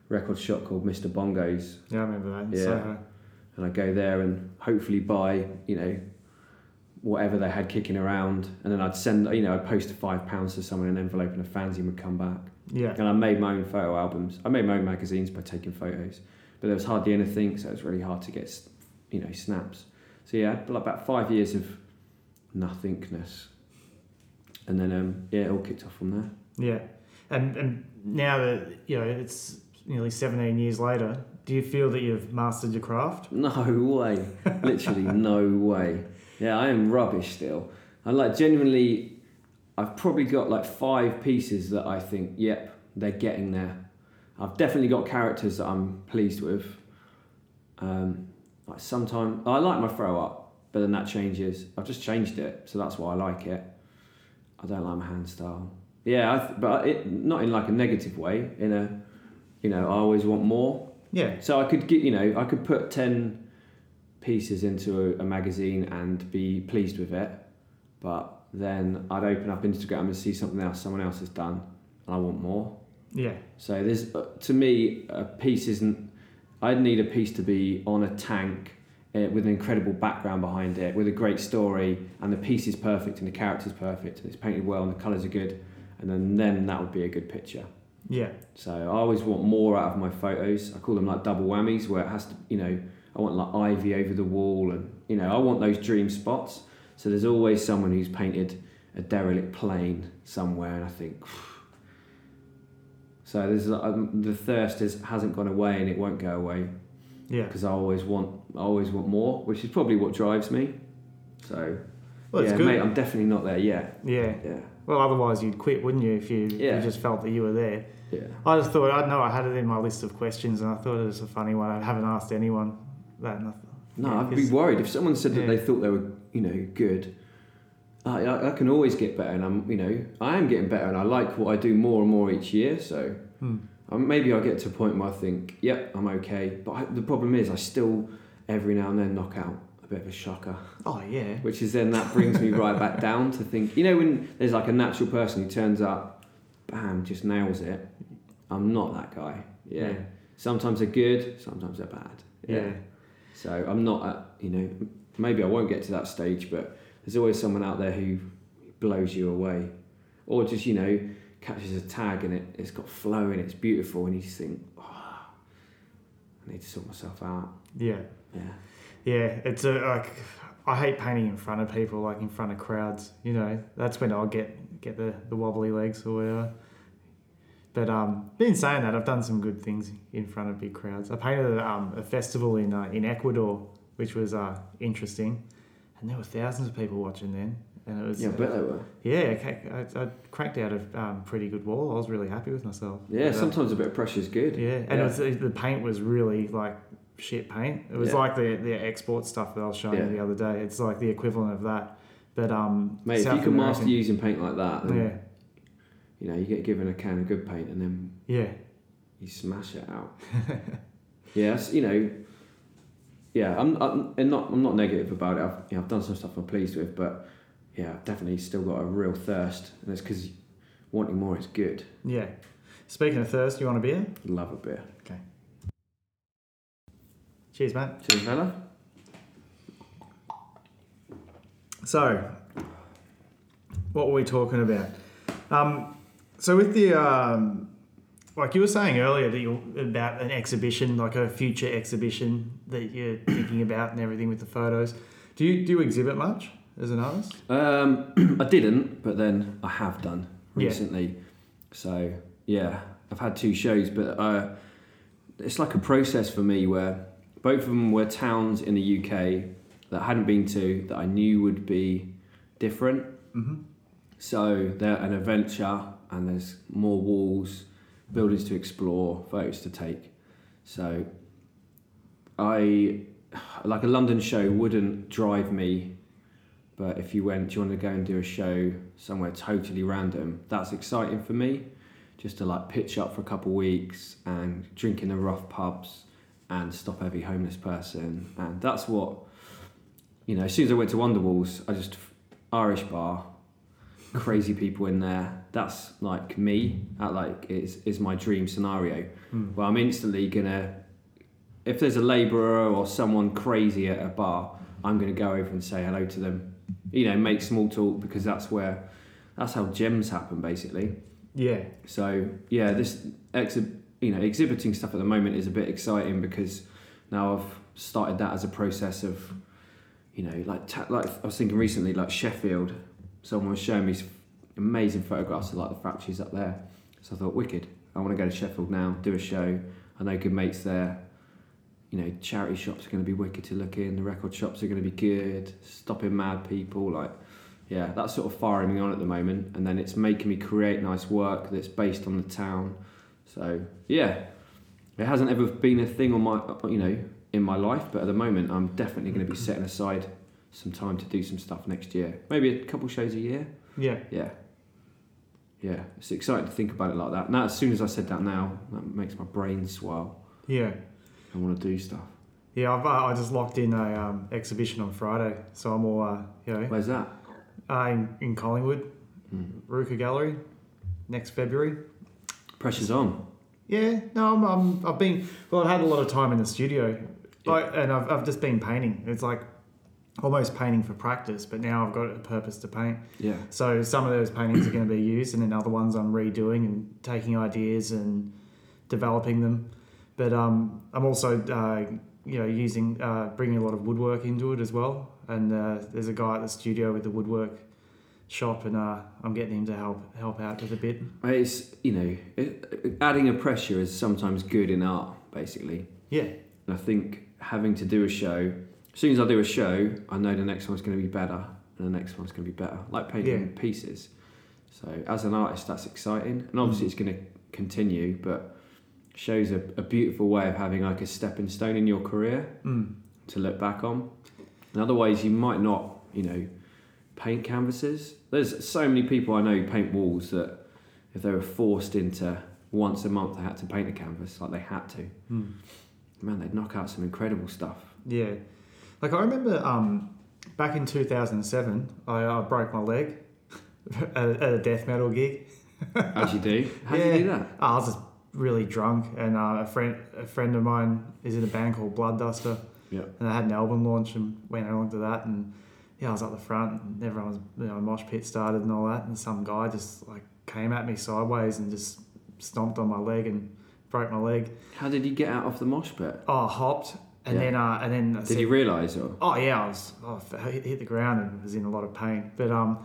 record shop called Mr. Bongo's, Yeah, I remember that. Yeah. So, and I'd go there and hopefully buy, you know, whatever they had kicking around, and then I'd send, you know, I'd post five pounds to someone in an envelope, and a fanzine would come back. yeah. And I made my own photo albums. I made my own magazines by taking photos, but there was hardly anything, so it was really hard to get, you know, snaps. So yeah, about five years of nothingness, and then um, yeah, it all kicked off from there. Yeah. And and now that you know it's nearly seventeen years later, do you feel that you've mastered your craft? No way. Literally no way. Yeah, I am rubbish still. I like genuinely I've probably got like five pieces that I think, yep, they're getting there. I've definitely got characters that I'm pleased with. Um, like sometimes I like my throw up, but then that changes. I've just changed it, so that's why I like it. I don't like my hand style. Yeah, I th- but it not in like a negative way. In a, you know, I always want more. Yeah. So I could get, you know, I could put ten pieces into a, a magazine and be pleased with it, but then I'd open up Instagram and see something else someone else has done, and I want more. Yeah. So there's, uh, to me, a piece isn't. I'd need a piece to be on a tank uh, with an incredible background behind it, with a great story, and the piece is perfect and the character's perfect and it's painted well and the colours are good, and then then that would be a good picture. Yeah. So I always want more out of my photos. I call them like double whammies, where it has to, you know, I want like ivy over the wall, and you know, I want those dream spots. So there's always someone who's painted a derelict plane somewhere, and I think. So there's um, the thirst is hasn't gone away, and it won't go away Yeah. because I always want, I always want more, which is probably what drives me. So Well, it's yeah, good. mate, I'm definitely not there yet. Yeah. Yeah, Well, otherwise you'd quit, wouldn't you, if you, Yeah. you just felt that you were there? Yeah. I just thought, I know I had it in my list of questions and I thought it was a funny one. I haven't asked anyone that. And I thought, No, yeah, I'd be worried if someone said that Yeah. they thought they were, you know, good. I, I, I can always get better, and I'm, you know, I am getting better, and I like what I do more and more each year. So Hmm. um, maybe I'll get to a point where I think, yep, I'm okay. But I, the problem is, I still every now and then knock out a bit of a shocker, Oh, yeah. which is then that brings me right back down to think, you know, when there's like a natural person who turns up, bam, just nails it. I'm not that guy. Yeah. Yeah. Sometimes they're good, sometimes they're bad. Yeah. So I'm not at, you know, maybe I won't get to that stage, but there's always someone out there who blows you away. Or just, you know, catches a tag and it, it's got flow and it's beautiful and you just think, oh, I need to sort myself out. Yeah. Yeah. Yeah. It's a, like, I hate painting in front of people, like in front of crowds. You know, that's when I'll get, get the, the wobbly legs or whatever. But um, in saying that, I've done some good things in front of big crowds. I painted um, a festival in uh, in Ecuador, which was uh, interesting, and there were thousands of people watching then. And it was Yeah, I bet they were. Yeah, I, I, I cracked out a um, pretty good wall. I was really happy with myself. Yeah, But, uh, sometimes a bit of pressure is good. yeah, and Yeah. It was, the paint was really like shit paint. It was Yeah. like the the export stuff that I was showing Yeah. you the other day. It's like the equivalent of that. But um, Mate, South if you can master using paint like that, then, yeah, you know, you get given a can of good paint and then yeah, you smash it out. yes, you know. Yeah, I'm, I'm and not I'm not negative about it. I've you know, I've done some stuff I'm pleased with, but yeah, I've definitely still got a real thirst, and it's because wanting more is good. yeah. Speaking of thirst, you want a beer? Love a beer. Okay. Cheers, mate. Cheers, fella. So, what were we talking about? Um, so with the um, like you were saying earlier that you about an exhibition, like a future exhibition that you're thinking about and everything with the photos. Do you do you exhibit much as an artist? Um, I didn't, but then I have done Yeah. recently. So yeah, I've had two shows, but uh, it's like a process for me where both of them were towns in the UK that I hadn't been to that I knew would be different. Mm-hmm. So they're an adventure, and there's more walls, buildings to explore, photos to take. So I like a London show wouldn't drive me, but if you went, do you want to go and do a show somewhere totally random? That's exciting for me, just to like pitch up for a couple of weeks and drink in the rough pubs and stop every homeless person, and that's what you know. As soon as I went to Wonderwalls, I just Irish bar, crazy people in there. That's like me. That like is is my dream scenario. Mm. Well, I'm instantly gonna. If there's a labourer or someone crazy at a bar, I'm gonna go over and say hello to them. You know, make small talk because that's where, that's how gems happen basically. Yeah, So yeah, this exhi- you know exhibiting stuff at the moment is a bit exciting because now I've started that as a process of, you know, like like I was thinking recently like Sheffield, someone was showing me amazing photographs of like the factories up there. So I thought, wicked, I want to go to Sheffield now, do a show. I know good mates there. You know, charity shops are going to be wicked to look in. The record shops are going to be good. Stopping mad people, like yeah, that's sort of firing me on at the moment, and then it's making me create nice work that's based on the town. So yeah, it hasn't ever been a thing on my, you know, in my life, but at the moment, I'm definitely going to be setting aside some time to do some stuff next year. Maybe a couple shows a year. Yeah. Yeah. Yeah, it's exciting to think about it like that. Now, as soon as I said that now, that makes my brain swell. Yeah. I want to do stuff. Yeah, I've, uh, I just locked in a um, exhibition on Friday, so I'm all, uh, you know, Where's that? uh, in, in Collingwood, Mm. Ruka Gallery, next February. Pressure's on. Yeah, no, I'm, I'm, I've been, well, I've had a lot of time in the studio, like, and I've, I've just been painting. It's like almost painting for practice, but now I've got a purpose to paint. Yeah. So some of those paintings are going to be used, and then other ones I'm redoing and taking ideas and developing them. But um, I'm also, uh, you know, using uh, bringing a lot of woodwork into it as well. And uh, there's a guy at the studio with the woodwork shop, and uh, I'm getting him to help help out with a bit. It's, you know, it, adding a pressure is sometimes good in art, basically. Yeah, And I think having to do a show, as soon as I do a show, I know the next one's going to be better, and the next one's going to be better. Like painting pieces. So as an artist, that's exciting, and obviously Mm. it's going to continue, but shows a, a beautiful way of having like a stepping stone in your career mm. to look back on. And otherwise, you might not, you know, paint canvases. There's so many people I know who paint walls that if they were forced into once a month, they had to paint a canvas, like they had to. Mm. Man, they'd knock out some incredible stuff. yeah. Like I remember um, back in 2007, I, I broke my leg at, a- at a death metal gig. As you do. How Yeah. you do that? I was just really drunk, and uh, a friend a friend of mine is in a band called Blood Duster, Yeah. and I had an album launch and went along to that, and yeah, I was up the front, and everyone was you know mosh pit started and all that, and some guy just like came at me sideways and just stomped on my leg and broke my leg. How did you get out of the mosh pit? Oh, I hopped, and Yeah. then uh, and then Did said- you realise or? Oh yeah, I was oh, I hit hit the ground and was in a lot of pain. But um,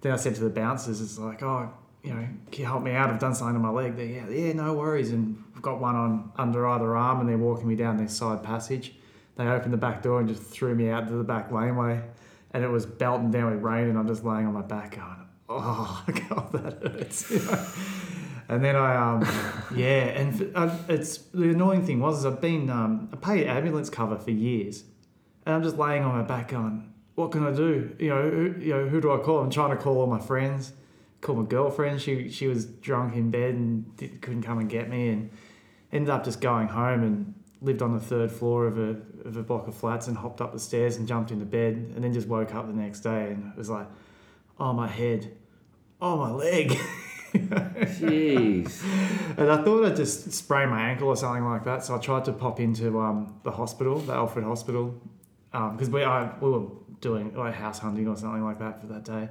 then I said to the bouncers, "It's like, oh, you know, can you help me out? I've done something to my leg." They yeah, yeah, no worries. And I've got one on under either arm, and they're walking me down this side passage. They opened the back door and just threw me out to the back laneway, and it was belting down with rain, and I'm just laying on my back going, "Oh God, that hurts." you know. And then I, um, yeah, and uh, it's the annoying thing was is I've been um, I paid ambulance cover for years, and I'm just laying on my back going, what can I do? You know, who, you know, who do I call? I'm trying to call all my friends, call my girlfriend. She she was drunk in bed and did, couldn't come and get me, and ended up just going home and lived on the third floor of a of a block of flats and hopped up the stairs and jumped into bed, and then just woke up the next day and it was like, oh my head, oh my leg. Jeez. And I thought I'd just sprain my ankle or something like that. So I tried to pop into um, the hospital, the Alfred Hospital, because we I, we were doing like house hunting or something like that for that day.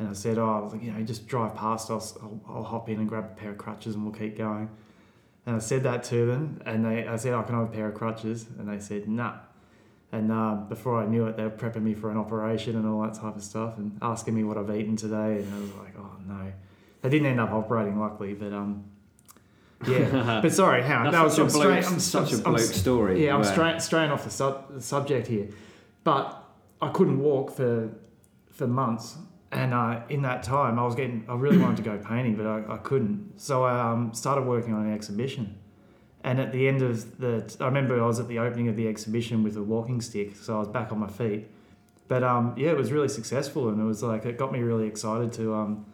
And I said, oh, I was like, you know, just drive past. I'll, I'll, I'll hop in and grab a pair of crutches and we'll keep going. And I said that to them, and they, I said, oh, can I have a pair of crutches? And they said, nah. And um, before I knew it, they were prepping me for an operation and all that type of stuff, and asking me what I've eaten today. And I was like, oh no. They didn't end up operating, luckily, but um, yeah. but sorry, how? That's no, such, I'm a bloke, straight. I'm such a I'm- bloke story. yeah, I'm straying off the, sub, the subject here, but I couldn't walk for for months, and uh, in that time, I was getting. I really wanted to go painting, but I, I couldn't. So I um, started working on an exhibition, and at the end of the, I remember I was at the opening of the exhibition with a walking stick, so I was back on my feet. But um, yeah, it was really successful, and it was like it got me really excited to um,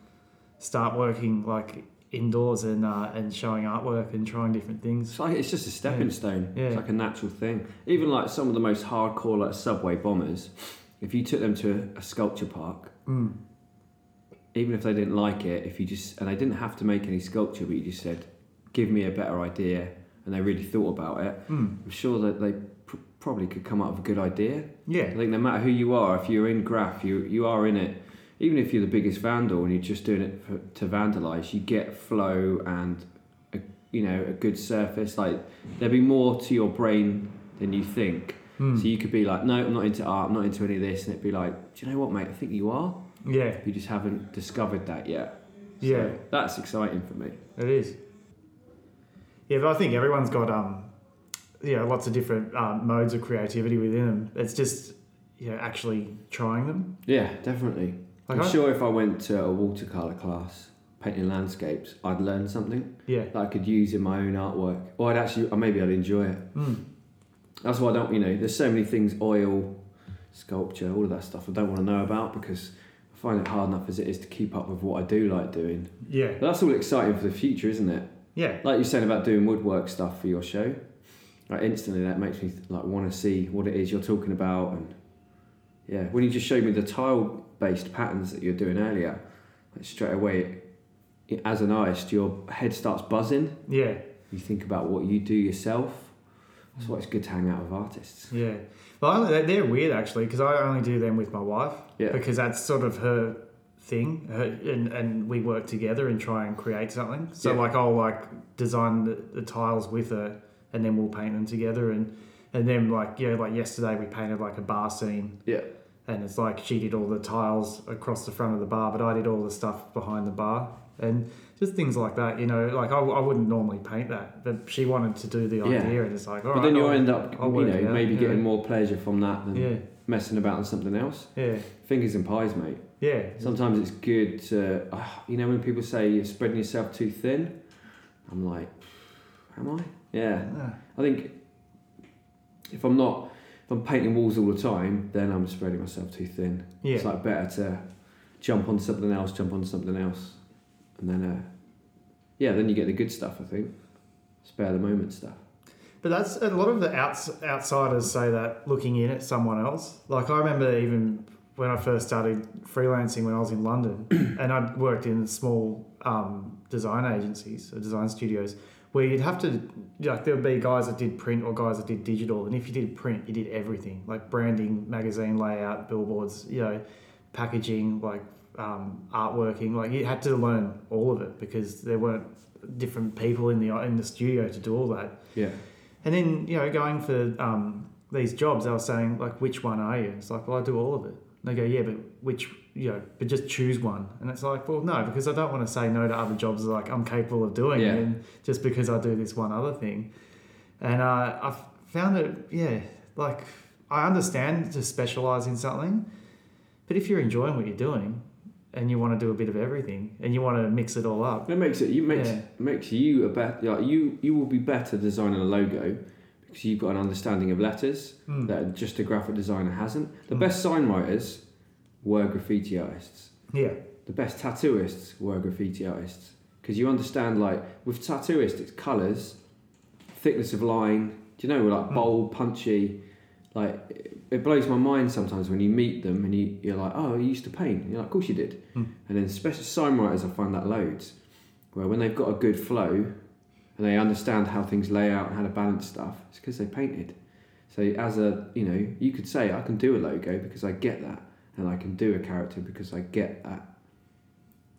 start working like indoors and uh, and showing artwork and trying different things. It's like it's just a stepping Yeah. stone. Yeah. It's like a natural thing. Even like some of the most hardcore like subway bombers, if you took them to a, a sculpture park, Mm. even if they didn't like it, if you just and they didn't have to make any sculpture, but you just said, "Give me a better idea," and they really thought about it, Mm. I'm sure that they pr- probably could come up with a good idea. Yeah. I think no matter who you are, if you're in graph, you you are in it. Even if you're the biggest vandal and you're just doing it for, to vandalize, you get flow and a, you know a good surface. Like there'll be more to your brain than you think. Mm. So you could be like, no, I'm not into art. I'm not into any of this, and it'd be like, do you know what, mate? I think you are. yeah, You just haven't discovered that yet. So Yeah. that's exciting for me. it is. Yeah, but I think everyone's got um, you know, lots of different um, modes of creativity within them. It's just you know actually trying them. Yeah, definitely. Like I'm I- sure if I went to a watercolour class, painting landscapes, I'd learn something Yeah. that I could use in my own artwork. Or I'd actually, or maybe I'd enjoy it. Mm. That's why I don't, you know, there's so many things, oil, sculpture, all of that stuff I don't want to know about because I find it hard enough as it is to keep up with what I do like doing. Yeah. But that's all exciting for the future, isn't it? Yeah. Like you're saying about doing woodwork stuff for your show, like instantly that makes me like want to see what it is you're talking about, and yeah, when you just showed me the tile-based patterns that you're doing earlier, like straight away, as an artist, your head starts buzzing. Yeah. You think about what you do yourself. That's why it's good to hang out with artists. Yeah. Well, I- they're weird actually because I only do them with my wife Yeah. because that's sort of her thing, her, and and we work together and try and create something. So Yeah. like I'll like design the, the tiles with her, and then we'll paint them together, and and then like yeah, like yesterday we painted like a bar scene. Yeah. And it's like she did all the tiles across the front of the bar, but I did all the stuff behind the bar. And just things like that, you know, like I, I wouldn't normally paint that, but she wanted to do the Yeah. idea, and it's like, all but right, then you'll I'll- end up, I'll you know, out, maybe yeah. getting more pleasure from that than yeah, messing about on something else. yeah, Fingers and pies, mate. yeah, Sometimes it's good to, uh, you know, when people say you're spreading yourself too thin, I'm like, am I? Yeah. Ah, I think if I'm not, if I'm painting walls all the time, then I'm spreading myself too thin. yeah. It's like better to jump on something else, jump on something else, and then, uh, yeah, then you get the good stuff. I think spare the moment stuff. But that's a lot of the outs, outsiders say that looking in at someone else. Like I remember even when I first started freelancing when I was in London, and I'd worked in small um, design agencies or design studios where you'd have to like there would be guys that did print or guys that did digital, and if you did print, you did everything like branding, magazine layout, billboards, you know, packaging, like um, artworking. Like you had to learn all of it because there weren't different people in the in the studio to do all that. Yeah, And then, you know, going for um, these jobs, they were saying, like, which one are you? It's like, well, I do all of it. They go, yeah, but which, you know, but just choose one. And it's like, well, no, because I don't want to say no to other jobs like I'm capable of doing Yeah. and just because I do this one other thing. And uh, I've found it, yeah, like, I understand to specialize in something, but if you're enjoying what you're doing and you want to do a bit of everything and you want to mix it all up, it makes it you makes Yeah. makes you a better. Like you you will be better designing a logo because you've got an understanding of letters mm, that just a graphic designer hasn't. The Mm. best sign writers were graffiti artists. yeah, The best tattooists were graffiti artists because you understand like with tattooists it's colours, thickness of line. Do you know like Mm. bold, punchy? Like it- it blows my mind sometimes when you meet them and you, you're like, oh, you used to paint. And you're like, of course you did. Mm. And then especially sign writers, I find that loads. Where when they've got a good flow and they understand how things lay out and how to balance stuff, it's because they painted. So as a, you know, you could say I can do a logo because I get that, and I can do a character because I get that.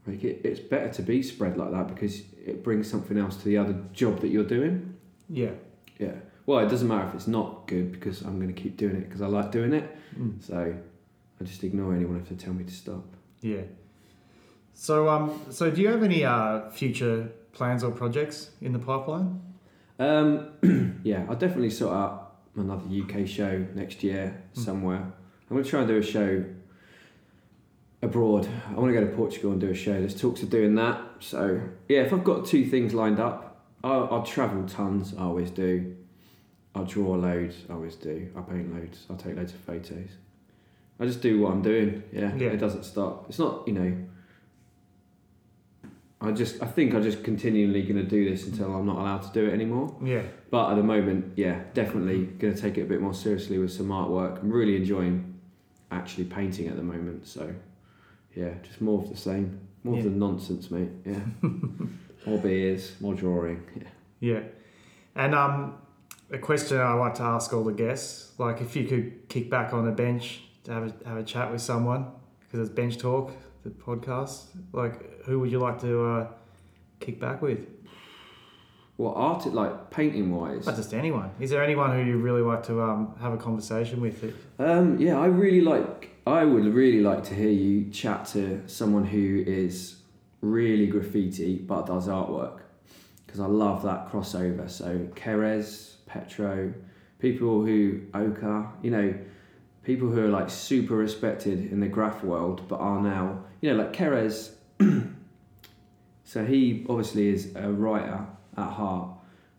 Like it, it's better to be spread like that because it brings something else to the other job that you're doing. yeah. Yeah. Well, it doesn't matter if it's not good because I'm going to keep doing it because I like doing it. Mm. So I just ignore anyone if they tell me to stop. Yeah. So, um, so do you have any uh, future plans or projects in the pipeline? Um, yeah, I'll definitely sort out another UK show next year Mm. somewhere. I'm going to try and do a show abroad. I want to go to Portugal and do a show. There's talks of doing that. So yeah, if I've got two things lined up, I'll, I'll travel tons. I always do. I'll draw loads. I always do. I paint loads. I'll take loads of photos. I just do what I'm doing. Yeah, Yeah. it doesn't stop. It's not you know. I just I think I'm just continually going to do this until I'm not allowed to do it anymore. Yeah. But at the moment, yeah, definitely going to take it a bit more seriously with some artwork. I'm really enjoying actually painting at the moment. So, yeah, just more of the same. More Yeah. of the nonsense, mate. Yeah. more beers, more drawing. Yeah. Yeah. And um, a question I like to ask all the guests, like if you could kick back on a bench to have a, have a chat with someone, because it's Bench Talk, the podcast, like who would you like to uh, kick back with? Well, art, like painting wise? Just anyone. Is there anyone who you really like to um, have a conversation with? Um, yeah, I really like. I would really like to hear you chat to someone who is really graffiti but does artwork, because I love that crossover. So Kerez, Petro, people who Oka, you know, people who are like super respected in the graph world, but are now, you know, like Kerez. so he obviously is a writer at heart,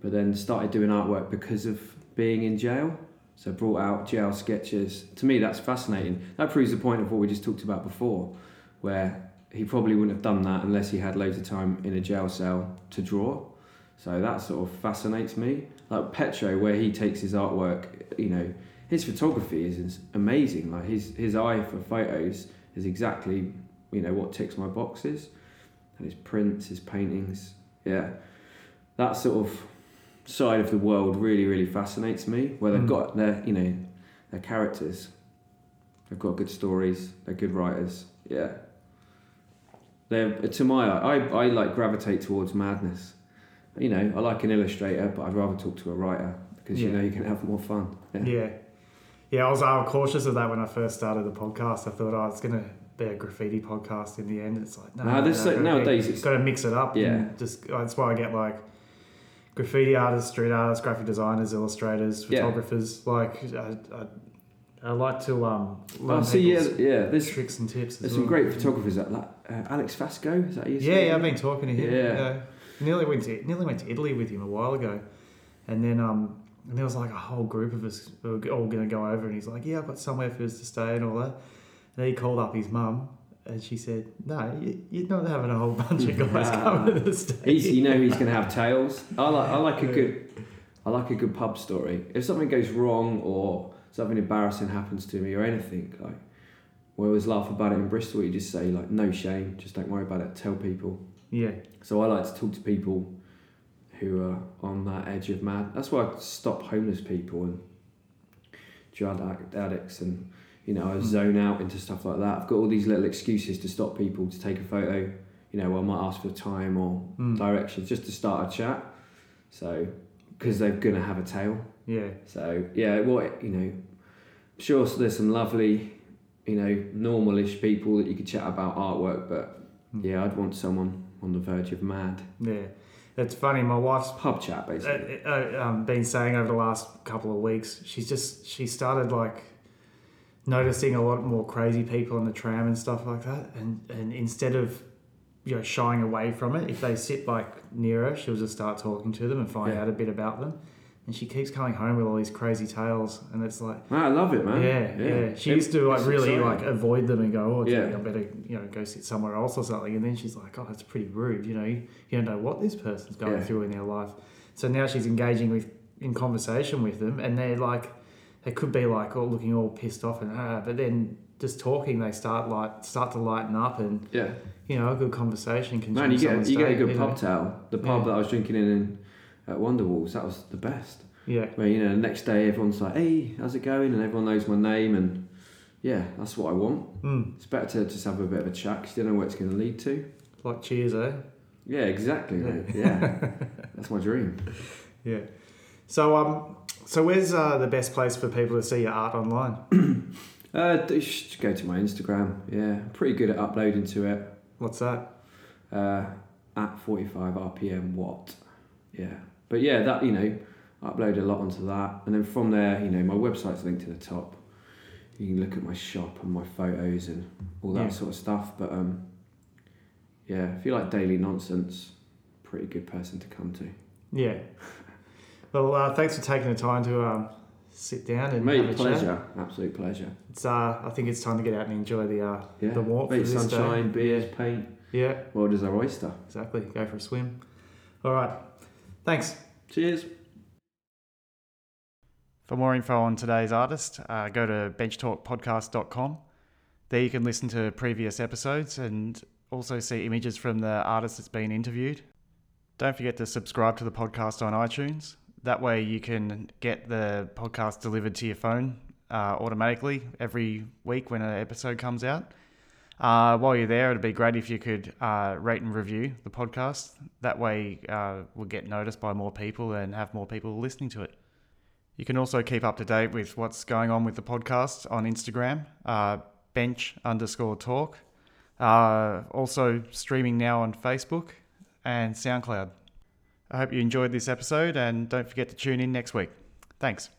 but then started doing artwork because of being in jail. So brought out jail sketches. To me, that's fascinating. That proves the point of what we just talked about before, where he probably wouldn't have done that unless he had loads of time in a jail cell to draw. So that sort of fascinates me. Like Petro, where he takes his artwork, you know, his photography is, amazing. Like his his eye for photos is exactly, you know, what ticks my boxes. And his prints, his paintings, yeah, that sort of side of the world really, really fascinates me. Where they've Mm. got their, you know, their characters. They've got good stories. They're good writers. Yeah. They're to my eye, I, I like gravitate towards madness. You know, I like an illustrator, but I'd rather talk to a writer because you know you can have more fun. Yeah. Yeah. Yeah, I was uh, cautious of that when I first started the podcast. I thought, oh, it's going to be a graffiti podcast in the end. It's like, no, Nah, there's so- nowadays it's- got to mix it up. Yeah. Just that's why I get like graffiti artists, street artists, graphic designers, illustrators, Yeah. photographers. Like, I, I, I like to um, learn Oh, see, yeah, yeah. There's tricks and tips. there's some great photographers at that. Uh, Alex Fakso, is that you? Yeah, yeah, I've been talking to him. Yeah. Yeah. Nearly went to nearly went to Italy with him a while ago, and then um, and there was like a whole group of us who were all going to go over, and he's like, "Yeah, I've got somewhere for us to stay and all that." And then he called up his mum, and she said, "No, you, you're not having a whole bunch of guys coming to the stay." He's, you know, he's going to have tales. I like, I like a good, I like a good pub story. If something goes wrong or something embarrassing happens to me or anything, like we always laugh about it in Bristol. You just say like, no shame, just don't worry about it. Tell people. Yeah, So I like to talk to people who are on that edge of mad. That's why I stop homeless people and drug addicts, and you know I zone out into stuff like that. I've got all these little excuses to stop people to take a photo. You know, I might ask for time or Mm. directions just to start a chat. So because they're gonna have a tale. yeah, So yeah, what you know, sure there's some lovely, you know, normalish people that you could chat about artwork, but Mm. yeah, I'd want someone on the verge of mad. yeah. It's funny. My wife's Pub chat, basically. uh, uh, um, been saying over the last couple of weeks, she's just she started like noticing a lot more crazy people on the tram and stuff like that, and and instead of you know shying away from it, if they sit like near her, she'll just start talking to them and find Yeah. out a bit about them. And she keeps coming home with all these crazy tales, and it's like. Man, I love it, man. Yeah, yeah, She It- used to like really exciting. like avoid them and go, oh, gee, Yeah. I better you know go sit somewhere else or something. And then she's like, oh, that's pretty rude. You know, you, you don't know what this person's going Yeah. through in their life. So now she's engaging with in conversation with them, and they're like, they could be like all looking all pissed off and ah, but then just talking, they start like start to lighten up, and Yeah, you know, a good conversation can. man, you get you get a good pub know? towel. The pub Yeah. that I was drinking in, in at Wonderwalls, that was the best. Yeah, Where you know the next day everyone's like, "Hey, how's it going?" and everyone knows my name, and yeah, that's what I want. mm, It's better to just have a bit of a chat 'cause you don't know where it's going to lead to. like cheers, eh? Yeah, exactly. mate. Yeah, that's my dream. Yeah. So um, so where's uh, the best place for people to see your art online? Uh, go to my Instagram. Yeah, I'm pretty good at uploading to it. What's that? Uh, at 45 RPM watt. Yeah, but yeah, that you know, I upload a lot onto that, and then from there, you know, my website's linked to the top. You can look at my shop and my photos and all that Yeah. sort of stuff. But um, yeah, if you like daily nonsense, pretty good person to come to. Yeah. Well, uh, thanks for taking the time to um, sit down and Mate, have a pleasure, chat. absolute pleasure. It's uh, I think it's time to get out and enjoy the uh, Yeah, the warmth Mate, of sunshine, day. beers, paint. Yeah, World is our oyster. exactly. Go for a swim. All right. Thanks. Cheers. For more info on today's artist, uh, go to benchtalkpodcast.com. There you can listen to previous episodes and also see images from the artist that's been interviewed. Don't forget to subscribe to the podcast on iTunes. That way you can get the podcast delivered to your phone uh, automatically every week when an episode comes out. Uh, while you're there, it'd be great if you could uh, rate and review the podcast. That way uh, we'll get noticed by more people and have more people listening to it. You can also keep up to date with what's going on with the podcast on Instagram, uh, bench underscore talk. Uh, also streaming now on Facebook and SoundCloud. I hope you enjoyed this episode and don't forget to tune in next week. Thanks.